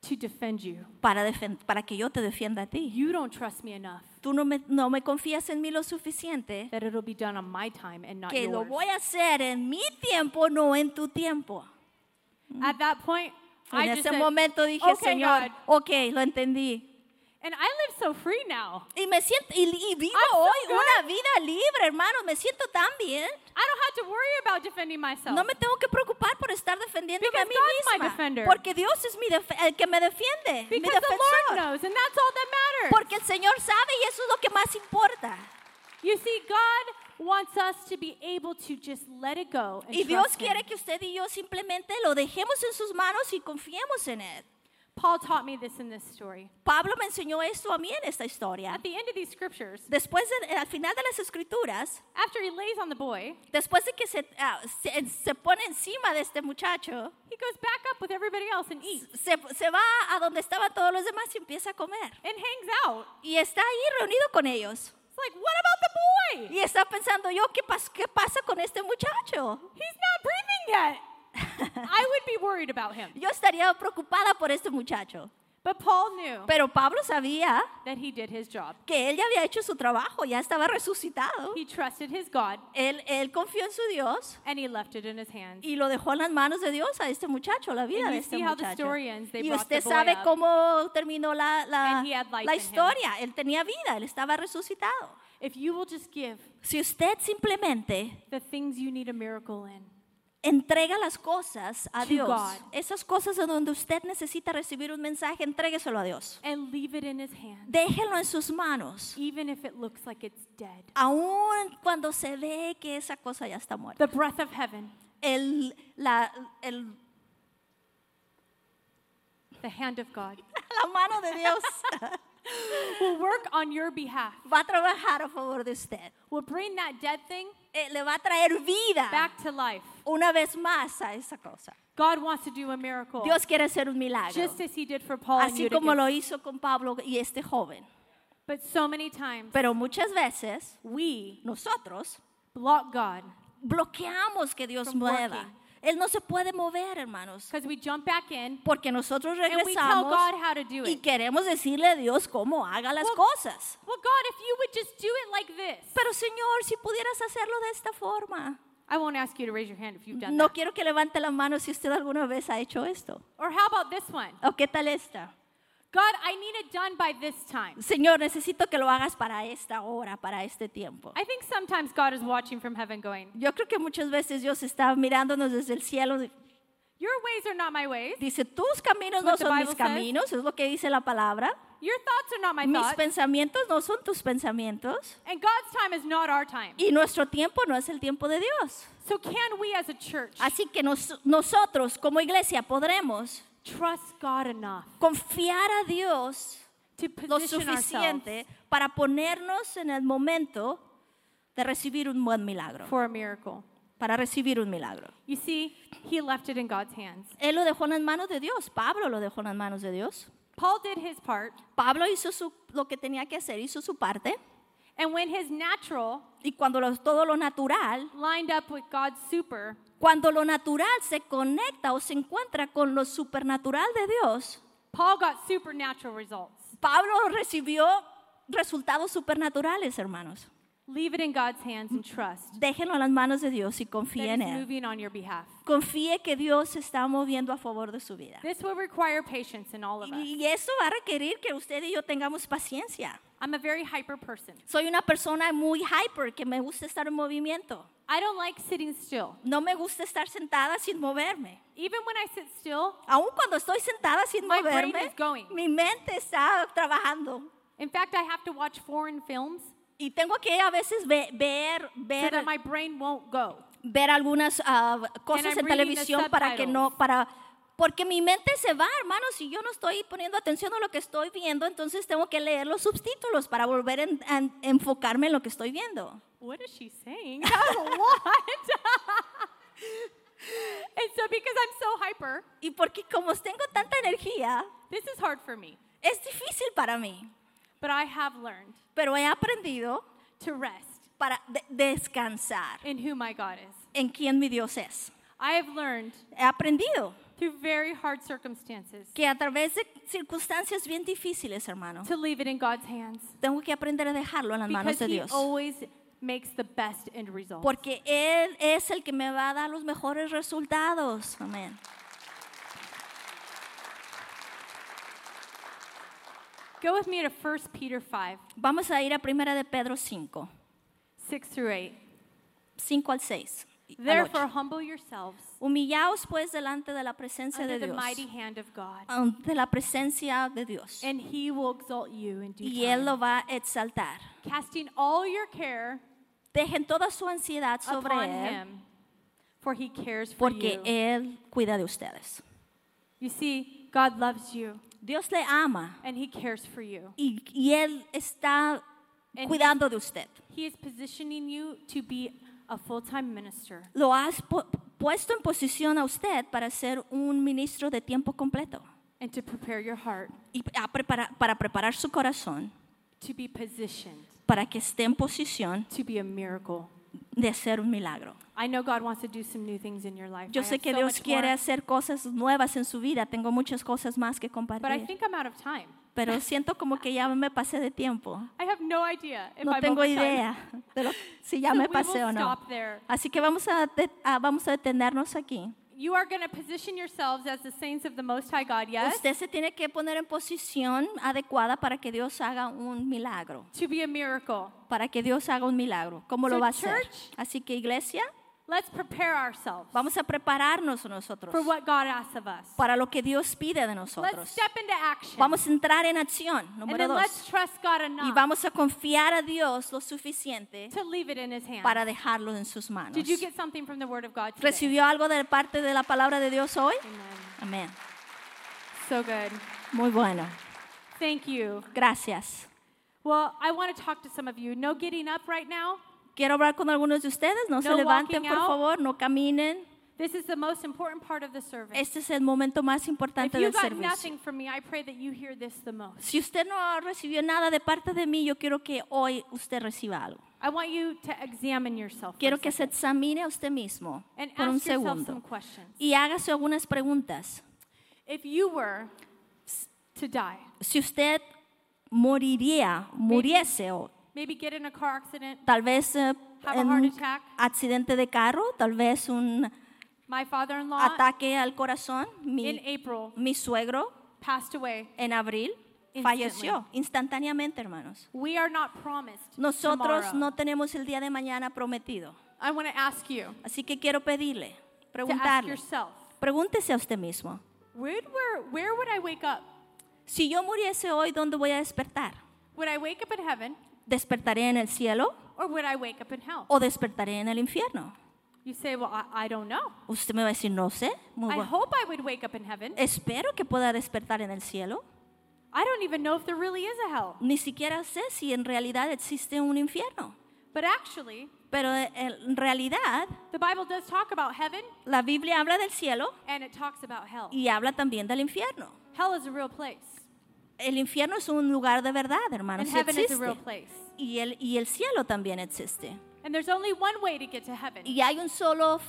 to defend you. para, defen- para que yo te defienda a ti. You don't trust me enough Tú no me, no me confías en mí lo suficiente that it'll be done on my time and not que lo yours. voy a hacer en mi tiempo, no en tu tiempo. At that point, En ese said, momento dije, okay, Señor, God. ok, lo entendí. And I live so free now. Y me siento, y, y vivo I'm hoy una vida libre, hermano. Me siento tan bien. I don't have to worry about defending myself. No me tengo que preocupar por estar defendiéndome a Because mí God's my misma. defender. Porque Dios es mi el que me defiende, mi because the Lord knows, and that's all that matters. Porque el Señor sabe y eso es lo que más importa. You see, God wants us to be able to just let it go and Y Dios trust Him. quiere que usted y yo simplemente lo dejemos en sus manos y confiemos en Él. Paul taught me this in this story. Pablo me enseñó esto a mí en esta historia. At the end of these scriptures, Después, de- al final de las escrituras, after he lays on the boy, después de que se, ah, se, se pone encima de este muchacho, he goes back up with everybody else and eats se, se va a donde estaban todos los demás y empieza a comer. and hangs out. Y está ahí reunido con ellos. It's like, what about the boy? Y está pensando yo, ¿qué, pas- qué pasa con este muchacho? He's not breathing yet. I would be worried about him. Yo estaría preocupada por este muchacho. But Paul knew Pero Pablo sabía that he did his job. que él ya había hecho su trabajo, ya estaba resucitado. He trusted his God Él, él confió en su Dios and he left it in his hands. y lo dejó en las manos de Dios a este muchacho, la vida And de you este see how the muchacho. story ends. They Y brought usted the boy sabe up. cómo terminó la, la, And he had life la in him. historia. Él tenía vida, él estaba resucitado. If you will just give Si usted simplemente the things you need a miracle in, entrega las cosas a Dios, God. esas cosas en donde usted necesita recibir un mensaje, entrégueselo a Dios. and leave it in his hands, Déjelo en sus manos, even if it looks like it's dead. aun cuando se ve que esa cosa ya está muerta. The breath of heaven, El, la, el- the hand of God, la mano de Dios will work on your behalf, va a trabajar a favor de usted. will bring that dead thing Eh, le va a traer vida back to life. una vez más a esa cosa. God wants to do a miracle, Dios quiere hacer un milagro, just as He did for Paul and así como lo hizo con Pablo y este joven. But so many times, Pero muchas veces we nosotros block God bloqueamos que Dios mueva. working. Él no se puede mover, hermanos, we jump back in porque nosotros and we tell regresamos God how to do y it. queremos decirle a Dios cómo haga las Well, cosas. Well, God, if you would just do it like this. Pero Señor, si pudieras hacerlo de esta forma. I won't ask you to raise your hand if you've done No that. quiero que levante la mano si usted alguna vez ha hecho esto. Or how about this one? ¿O qué tal esta? God, I need it done by this time. Señor, necesito que lo hagas para esta hora, para este tiempo. I think sometimes God is watching from heaven going, Yo creo que muchas veces Dios está mirándonos desde el cielo. Your ways are not my ways. Dice, tus caminos What no the son Bible mis says. caminos, es lo que dice la palabra. Your thoughts are not my Mis thoughts. pensamientos no son tus pensamientos. And God's time is not our time. Y nuestro tiempo no es el tiempo de Dios. So can we as a church Así que nos- nosotros como iglesia podremos trust God enough confiar a Dios to lo position ourselves suficiente para ponernos en el momento de recibir un buen milagro, for a miracle? para recibir un milagro. You see, he left it in God's hands. Él lo dejó en las manos de Dios, Pablo lo dejó en las manos de Dios. Paul did his part, Pablo hizo su- lo que tenía que hacer, hizo su parte, and when his natural y cuando lo- todo lo natural, lined up with God's super, cuando lo natural se conecta o se encuentra con lo supernatural de Dios, Paul got supernatural results. Pablo recibió resultados supernaturales, hermanos. Leave it in God's hands and trust Déjenlo en las manos de Dios y confíe en Él. moving on your behalf. Confíe que Dios se está moviendo a favor de su vida. This will require patience in all of us. Y eso va a requerir que usted y yo tengamos paciencia. I'm a very hyper person. Soy una persona muy hyper que me gusta estar en movimiento. I don't like sitting still. No me gusta estar sentada sin moverme. Even when I sit still, Aun cuando estoy sentada sin My brain moverme, is going. mi mente está trabajando. in fact, I have to watch foreign films Y tengo que a veces ve- ver, so ver, that my brain won't go. ver algunas ah, cosas en televisión para que no, para, porque mi mente se va, hermanos, si yo no estoy poniendo atención a lo que estoy viendo, entonces tengo que leer los subtítulos para volver a enfocarme en lo que estoy viendo. What is she saying? A lot. and so, because I'm so hyper, Y porque como tengo tanta energía, this is hard for me. es difícil para mí, But I have learned pero he aprendido to rest para de- descansar in who my God is. en quién mi Dios es. I have learned He aprendido through very hard circumstances que a través de circunstancias bien difíciles, hermano, to leave it in God's hands tengo que aprender a dejarlo en las manos de He Dios. always makes the best end result. Porque Él es el que me va a dar los mejores resultados. Amén. Go with me to 1 Peter 5, Vamos a ir a primera de Pedro 5, 6 through 8. 5 al 6. y al Therefore, 8. humble yourselves Humillaos pues delante de la presencia de Dios, mighty hand of God, ante la presencia de Dios. and He will exalt you in due Y Él lo va a exaltar. Casting all your care Dejen toda su ansiedad sobre Él, Him, for He cares for porque you. Él cuida de ustedes. You see, God loves you, Dios le ama and He cares for you. y, y Él está And cuidando de usted. He is positioning you to be a full-time minister. Lo has pu- puesto en posición a usted para ser un ministro de tiempo completo and to prepare your heart y a prepara- para preparar su corazón to be positioned para que esté en posición to be a miracle. de hacer un milagro. I know God wants to do some new things in your life. Yo I sé have que so Dios much quiere more, hacer cosas nuevas en su vida. Tengo muchas cosas más que but I compartir. think I'm out of time. Pero siento como que ya me pasé de tiempo. I have no idea if No tengo idea de lo- si ya So me pasé o no. Así que vamos a, de- a- vamos a detenernos aquí. You are going to position yourselves as the saints of the Most High God, yes? Usted se tiene que poner en posición adecuada para que Dios haga un milagro. To be a miracle. Para que Dios haga un milagro. ¿Cómo lo So, va a hacer? church- Así que iglesia, Let's prepare ourselves vamos a prepararnos nosotros for what God asks of us. para lo que Dios pide de Let's nosotros. step into action. Vamos a entrar en acción, and número then dos. let's trust God Y enough vamos a confiar a Dios lo suficiente to leave it in His hands. para dejarlo en sus manos. Did you get something from the Word of God today? ¿Recibió algo de parte de la palabra de Dios hoy? Amen. Amén. So good. Muy bueno. Thank you. Gracias. Well, I want to talk to some of you. No getting up right now. Quiero hablar con algunos de ustedes. No, se No levanten, walking por out. favor. No caminen. This is the most important part of the service. Este es el momento más importante del servicio. Si usted no recibió nada de parte de mí, yo quiero que hoy usted reciba algo. I want you to examine yourself Quiero que se examine a usted mismo and por un segundo some questions. y hágase algunas preguntas. If you were to die, Si usted moriría, muriese o maybe get in a car accident, tal vez eh, Have a en heart un attack. accidente de carro, tal vez un my father-in-law ataque al corazón. in Mi, April mi suegro passed away. en abril falleció instantáneamente, hermanos. We are not promised Nosotros tomorrow. no tenemos el día de mañana prometido. I want to ask you Así que quiero pedirle, to ask preguntarle, yourself, pregúntese a usted mismo, where, where, where would I wake up? Si yo muriese hoy, ¿dónde voy a despertar? Would I wake up in heaven ¿Despertaré en el cielo or would I wake up in hell? o despertaré en el infierno? You say, Well, I, I don't know. Usted me va a decir, no sé. Muy I bueno. hope I would wake up in heaven. Espero que pueda despertar en el cielo. I don't even know if there really is a hell. Ni siquiera sé si en realidad existe un infierno. But actually, Pero eh, en realidad the Bible does talk about heaven la Biblia habla del cielo and it talks about hell. y habla también del infierno. Hell is a real place, El infierno es un lugar de verdad, hermanos. and heaven is a existe. real place. Y el, y el cielo también existe. And there's only one way to get to heaven, Y hay un solo,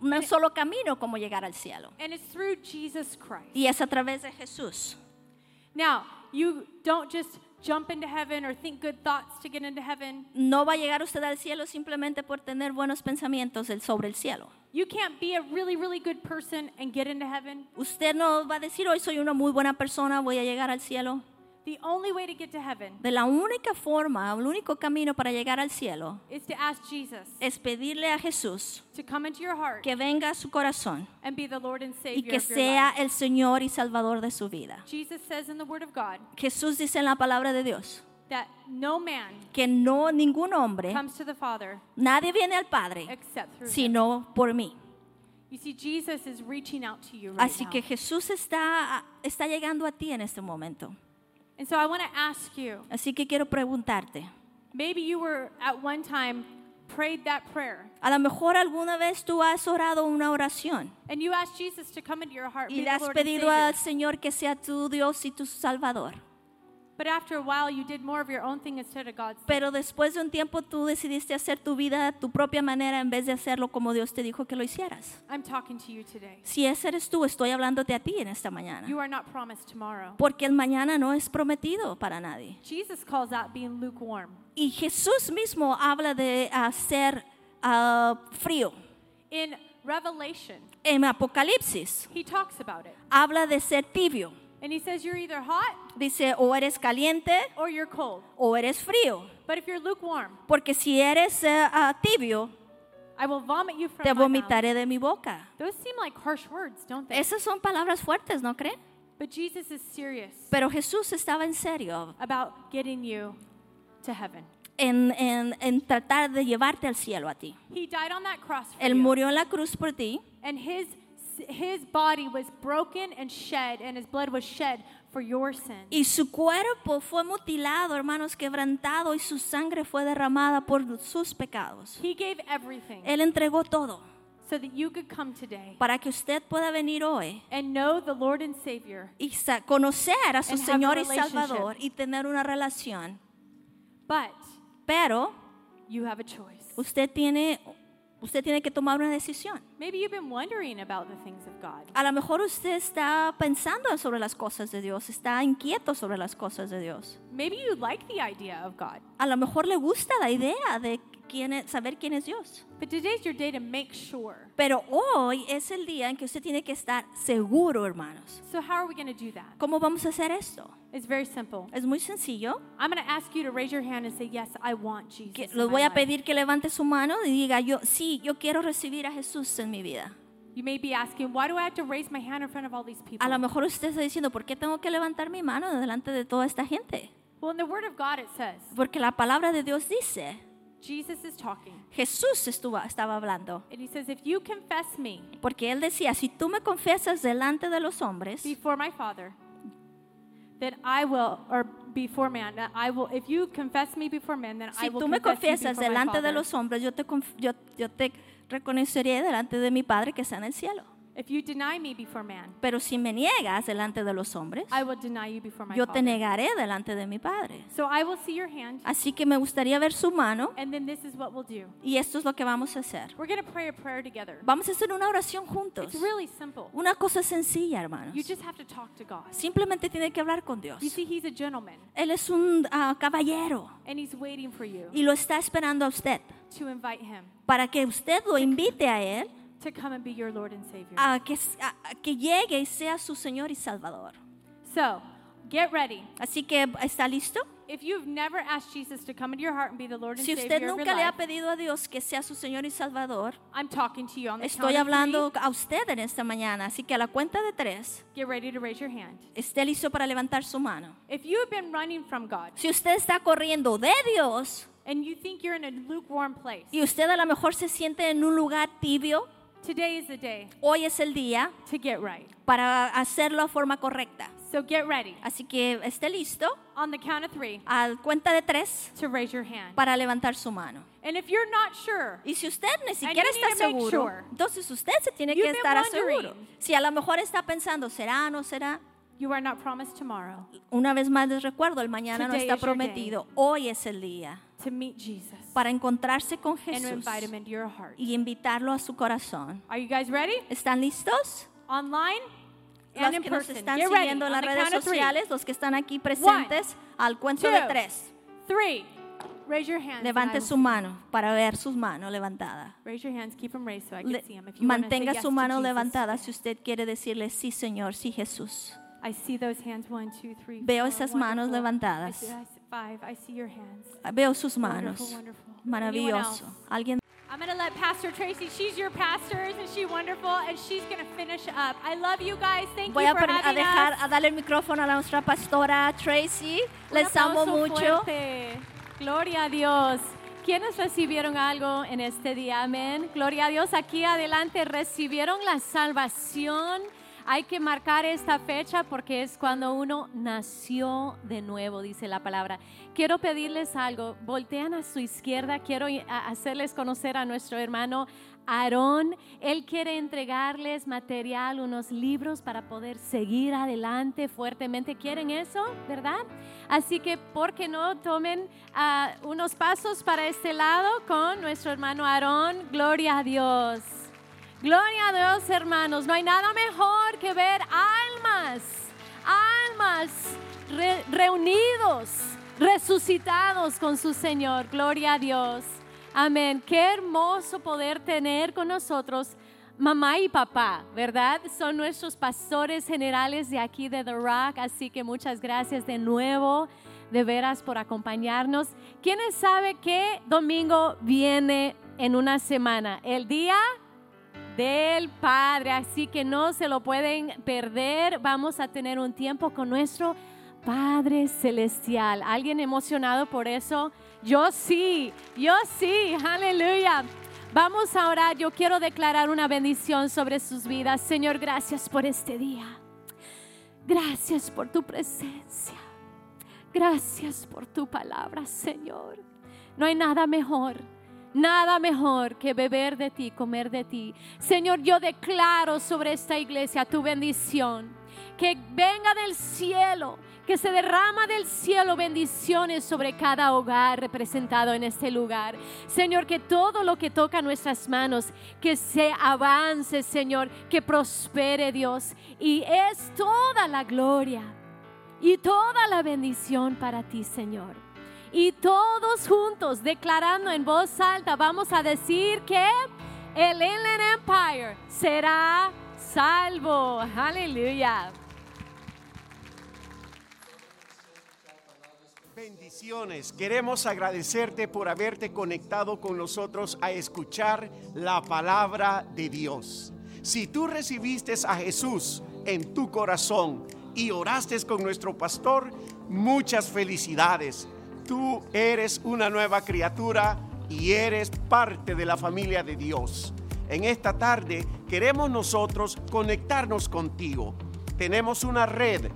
un solo camino como llegar al cielo. and it's through Jesus Christ. Y es a través de Jesús. Now, you don't just jump into heaven or think good thoughts to get into heaven. No va a llegar usted al cielo simplemente por tener buenos pensamientos sobre el cielo. You can't be a really, really good person and get into heaven. Usted no va a decir, hoy soy una muy buena persona, voy a llegar al cielo. The only way to get to heaven De la única forma, el único camino para llegar al cielo is to ask Jesus es pedirle a Jesús to come into your heart que venga a su corazón and be the Lord and y Savior que of your sea life. el Señor y Salvador de su vida. Jesus says in the Word of God Jesús dice en la palabra de Dios that no man que no ningún hombre, comes to the Father nadie viene al Padre except through sino por mí. You see, Jesus is reaching out to you right Así que Jesús está, está llegando a ti en este momento. And so I want to ask you, Así que quiero preguntarte, maybe you were at one time prayed that prayer a lo mejor alguna vez tú has orado una oración and you asked Jesus to come into your heart, y le has Lord pedido al Señor que sea tu Dios y tu Salvador. But after a while, you did more of your own thing instead of God's. Pero después de un tiempo tú decidiste hacer tu vida a tu propia manera en vez de hacerlo como Dios te dijo que lo hicieras. I'm talking to you today. Si ese eres tú, estoy hablándote a ti en esta mañana. You are not promised tomorrow. Porque el mañana no es prometido para nadie. Jesus calls out being lukewarm. Y Jesús mismo habla de hacer ah, frío. In Revelation, En Apocalipsis he talks about it. habla de ser tibio. And he says you're either hot Dice, o eres caliente or you're cold. o eres frío. But if you're lukewarm, Porque si eres eh, ah, tibio, I will vomit you from te my mouth. vomitaré de mi boca. Those seem like harsh words, don't they? Esas son palabras fuertes, ¿no cree? But Jesus is serious Pero Jesús estaba en serio about getting you to heaven. en, en- en tratar de llevarte al cielo a ti. He died on that cross for Él you. murió en la cruz por ti And his his body was broken and shed and his blood was shed for your sin. y su cuerpo fue mutilado, hermanos, quebrantado y su sangre fue derramada por sus pecados. He gave everything Él entregó todo so that you could come today para que usted pueda venir hoy and know the Lord and Savior. y conocer a su Señor y. Salvador y tener una relación. But Pero you have a choice. usted tiene, usted tiene que tomar una decisión. Maybe you've been wondering about the things of God. A lo mejor usted está pensando sobre las cosas de Dios, está inquieto sobre las cosas de Dios. Maybe you like the idea of God. A lo mejor le gusta la idea de quién es- saber quién es Dios. But today's your day to make sure. Pero hoy es el día en que usted tiene que estar seguro, hermanos. So how are we going to do that? ¿Cómo vamos a hacer esto? It's very simple. Es muy sencillo. I'm going to ask you to raise your hand and say, "Yes, I want Jesus." Que voy a life." pedir que levante su mano y diga, yo sí, yo quiero recibir a Jesús en mi vida. You may be asking, "Why do I have to raise my hand in front of all these people?" A lo mejor usted está diciendo, ¿por qué tengo que levantar mi mano delante de toda esta gente? Well, in the Word of God, it says Porque la palabra de Dios dice, Jesus is talking, Jesús estuvo, estaba hablando. and He says, "If you confess me Porque él decía, si tú me confiesas delante de los hombres, before my Father, then I will, or before man, that I will. If you confess me before man, then I si will tú me confess you before my delante de los hombres, yo te, yo, yo te reconoceré delante de mi Padre que está en el cielo. If you deny me before man, Pero si me niegas delante de los hombres, I will deny you before my yo te Father. negaré delante de mi Padre. So I will see your hand, Así que me gustaría ver su mano and then this is what we'll do. y esto es lo que vamos a hacer. We're going to pray a prayer together. Vamos a hacer una oración juntos. It's really simple. Una cosa sencilla, hermanos. You just have to talk to God. Simplemente tiene que hablar con Dios. You see, He's a gentleman, Él es un ah, caballero and He's waiting for you y lo está esperando a usted to invite Him para que usted lo invite a Él to come and be your Lord and Savior. a que, a- que llegue y sea su Señor y Salvador. So get ready. Así que, ¿está listo? if you've never asked Jesus to come into your heart and be the Lord and si Savior usted of your nunca le ha pedido a Dios que sea su Señor y Salvador, I'm talking to you on the estoy count of hablando a usted en esta mañana. Así que a la cuenta de tres, three, get ready to raise your hand. esté listo para levantar su mano. If you have been running from God Si usted está corriendo de Dios and you think you're in a lukewarm place, y usted a lo mejor se siente en un lugar tibio, today is the day hoy es el día to get right. para hacerlo a forma correcta. So get ready Así que esté listo on the count of three a cuenta de tres to raise your hand. para levantar su mano. And if you're not sure, Y si usted ni siquiera está seguro, sure. entonces usted se tiene que estar seguro. Si a lo mejor está pensando, ¿será o no será? You are not promised tomorrow Una vez más les recuerdo, el mañana no está prometido. Hoy es el día to meet Jesus para encontrarse con and Jesús invite him into your heart. y invitarlo a su corazón. Are you guys ready? ¿Están listos? Online Los and in que nos person. están Get siguiendo en las redes sociales, los que están aquí presentes, al cuento de two, tres. Three. Raise your hands. and Levante su mano para ver sus manos levantadas. Raise your hands, keep them raised so I can Le- see them. If you wanna say mantenga su mano levantada si usted quiere decirle sí, Señor, sí, Jesús. I see those hands, one, two, three, Veo four. esas manos Wonderful. levantadas. I see, five. I see your hands. Veo sus manos. Wonderful, Maravilloso. Alguien I'm going to let Pastor Tracy, she's your pastor, isn't she wonderful? And she's going to finish up. I love you guys. Thank Voy you a, for per- a having dejar us. a darle el micrófono a nuestra pastora Tracy. Un Les amo mucho. fuerte. Gloria a Dios. ¿Quiénes recibieron algo en este día? Amén. Gloria a Dios. Aquí adelante recibieron la salvación. Hay que marcar esta fecha porque es cuando uno nació de nuevo, dice la palabra. Quiero pedirles algo. Voltean a su izquierda. Quiero hacerles conocer a nuestro hermano Aarón. Él quiere entregarles material, unos libros para poder seguir adelante fuertemente. ¿Quieren eso? ¿Verdad? Así que, ¿por qué no tomen ah, unos pasos para este lado con nuestro hermano Aarón? Gloria a Dios. Gloria a Dios, hermanos. No hay nada mejor que ver almas, almas re- reunidos, resucitados con su Señor. Gloria a Dios. Amén. Qué hermoso poder tener con nosotros mamá y papá, ¿verdad? Son nuestros pastores generales de aquí de The Rock, así que muchas gracias de nuevo, de veras, por acompañarnos. ¿Quiénes sabe qué domingo viene en una semana? El día del Padre, así que no se lo pueden perder. Vamos a tener un tiempo con nuestro Padre Celestial. ¿Alguien emocionado por eso? Yo sí, yo sí, aleluya. Vamos a orar. Yo quiero declarar una bendición sobre sus vidas. Señor, gracias por este día. Gracias por tu presencia. Gracias por tu palabra, Señor. No hay nada mejor, nada mejor que beber de ti, comer de ti. Señor, yo declaro sobre esta iglesia tu bendición. Que venga del cielo, que se derrama del cielo bendiciones sobre cada hogar representado en este lugar. Señor, que todo lo que toca nuestras manos, que se avance, Señor, que prospere Dios. Y es toda la gloria y toda la bendición para ti, Señor. Y todos juntos, declarando en voz alta, vamos a decir que el Inland Empire será salvo. Aleluya. Bendiciones. Queremos agradecerte por haberte conectado con nosotros a escuchar la palabra de Dios. Si tú recibiste a Jesús en tu corazón y oraste con nuestro pastor, muchas felicidades. Tú eres una nueva criatura y eres parte de la familia de Dios. En esta tarde queremos nosotros conectarnos contigo. Tenemos una red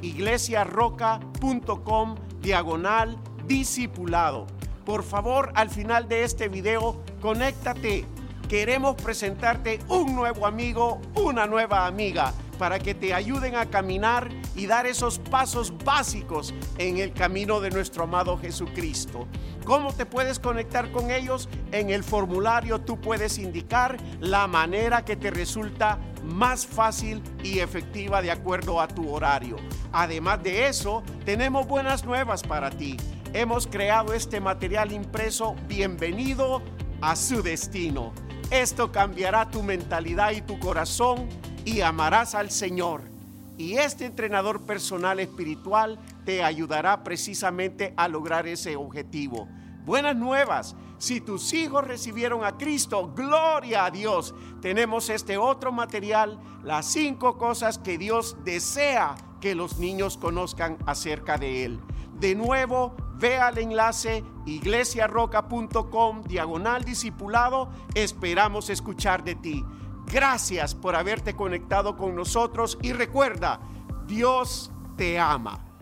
iglesiarroca.com diagonal discipulado. Por favor, al final de este video, conéctate. Queremos presentarte un nuevo amigo, una nueva amiga, para que te ayuden a caminar y dar esos pasos básicos en el camino de nuestro amado Jesucristo. ¿Cómo te puedes conectar con ellos? En el formulario tú puedes indicar la manera que te resulta más fácil y efectiva de acuerdo a tu horario. Además de eso, tenemos buenas nuevas para ti. Hemos creado este material impreso Bienvenido a su destino. Esto cambiará tu mentalidad y tu corazón y amarás al Señor. Y este entrenador personal espiritual te ayudará precisamente a lograr ese objetivo. Buenas nuevas. Si tus hijos recibieron a Cristo, gloria a Dios. Tenemos este otro material, las cinco cosas que Dios desea que los niños conozcan acerca de Él. De nuevo, ve al enlace iglesiarroca.com diagonal discipulado. Esperamos escuchar de ti. Gracias por haberte conectado con nosotros y recuerda, Dios te ama.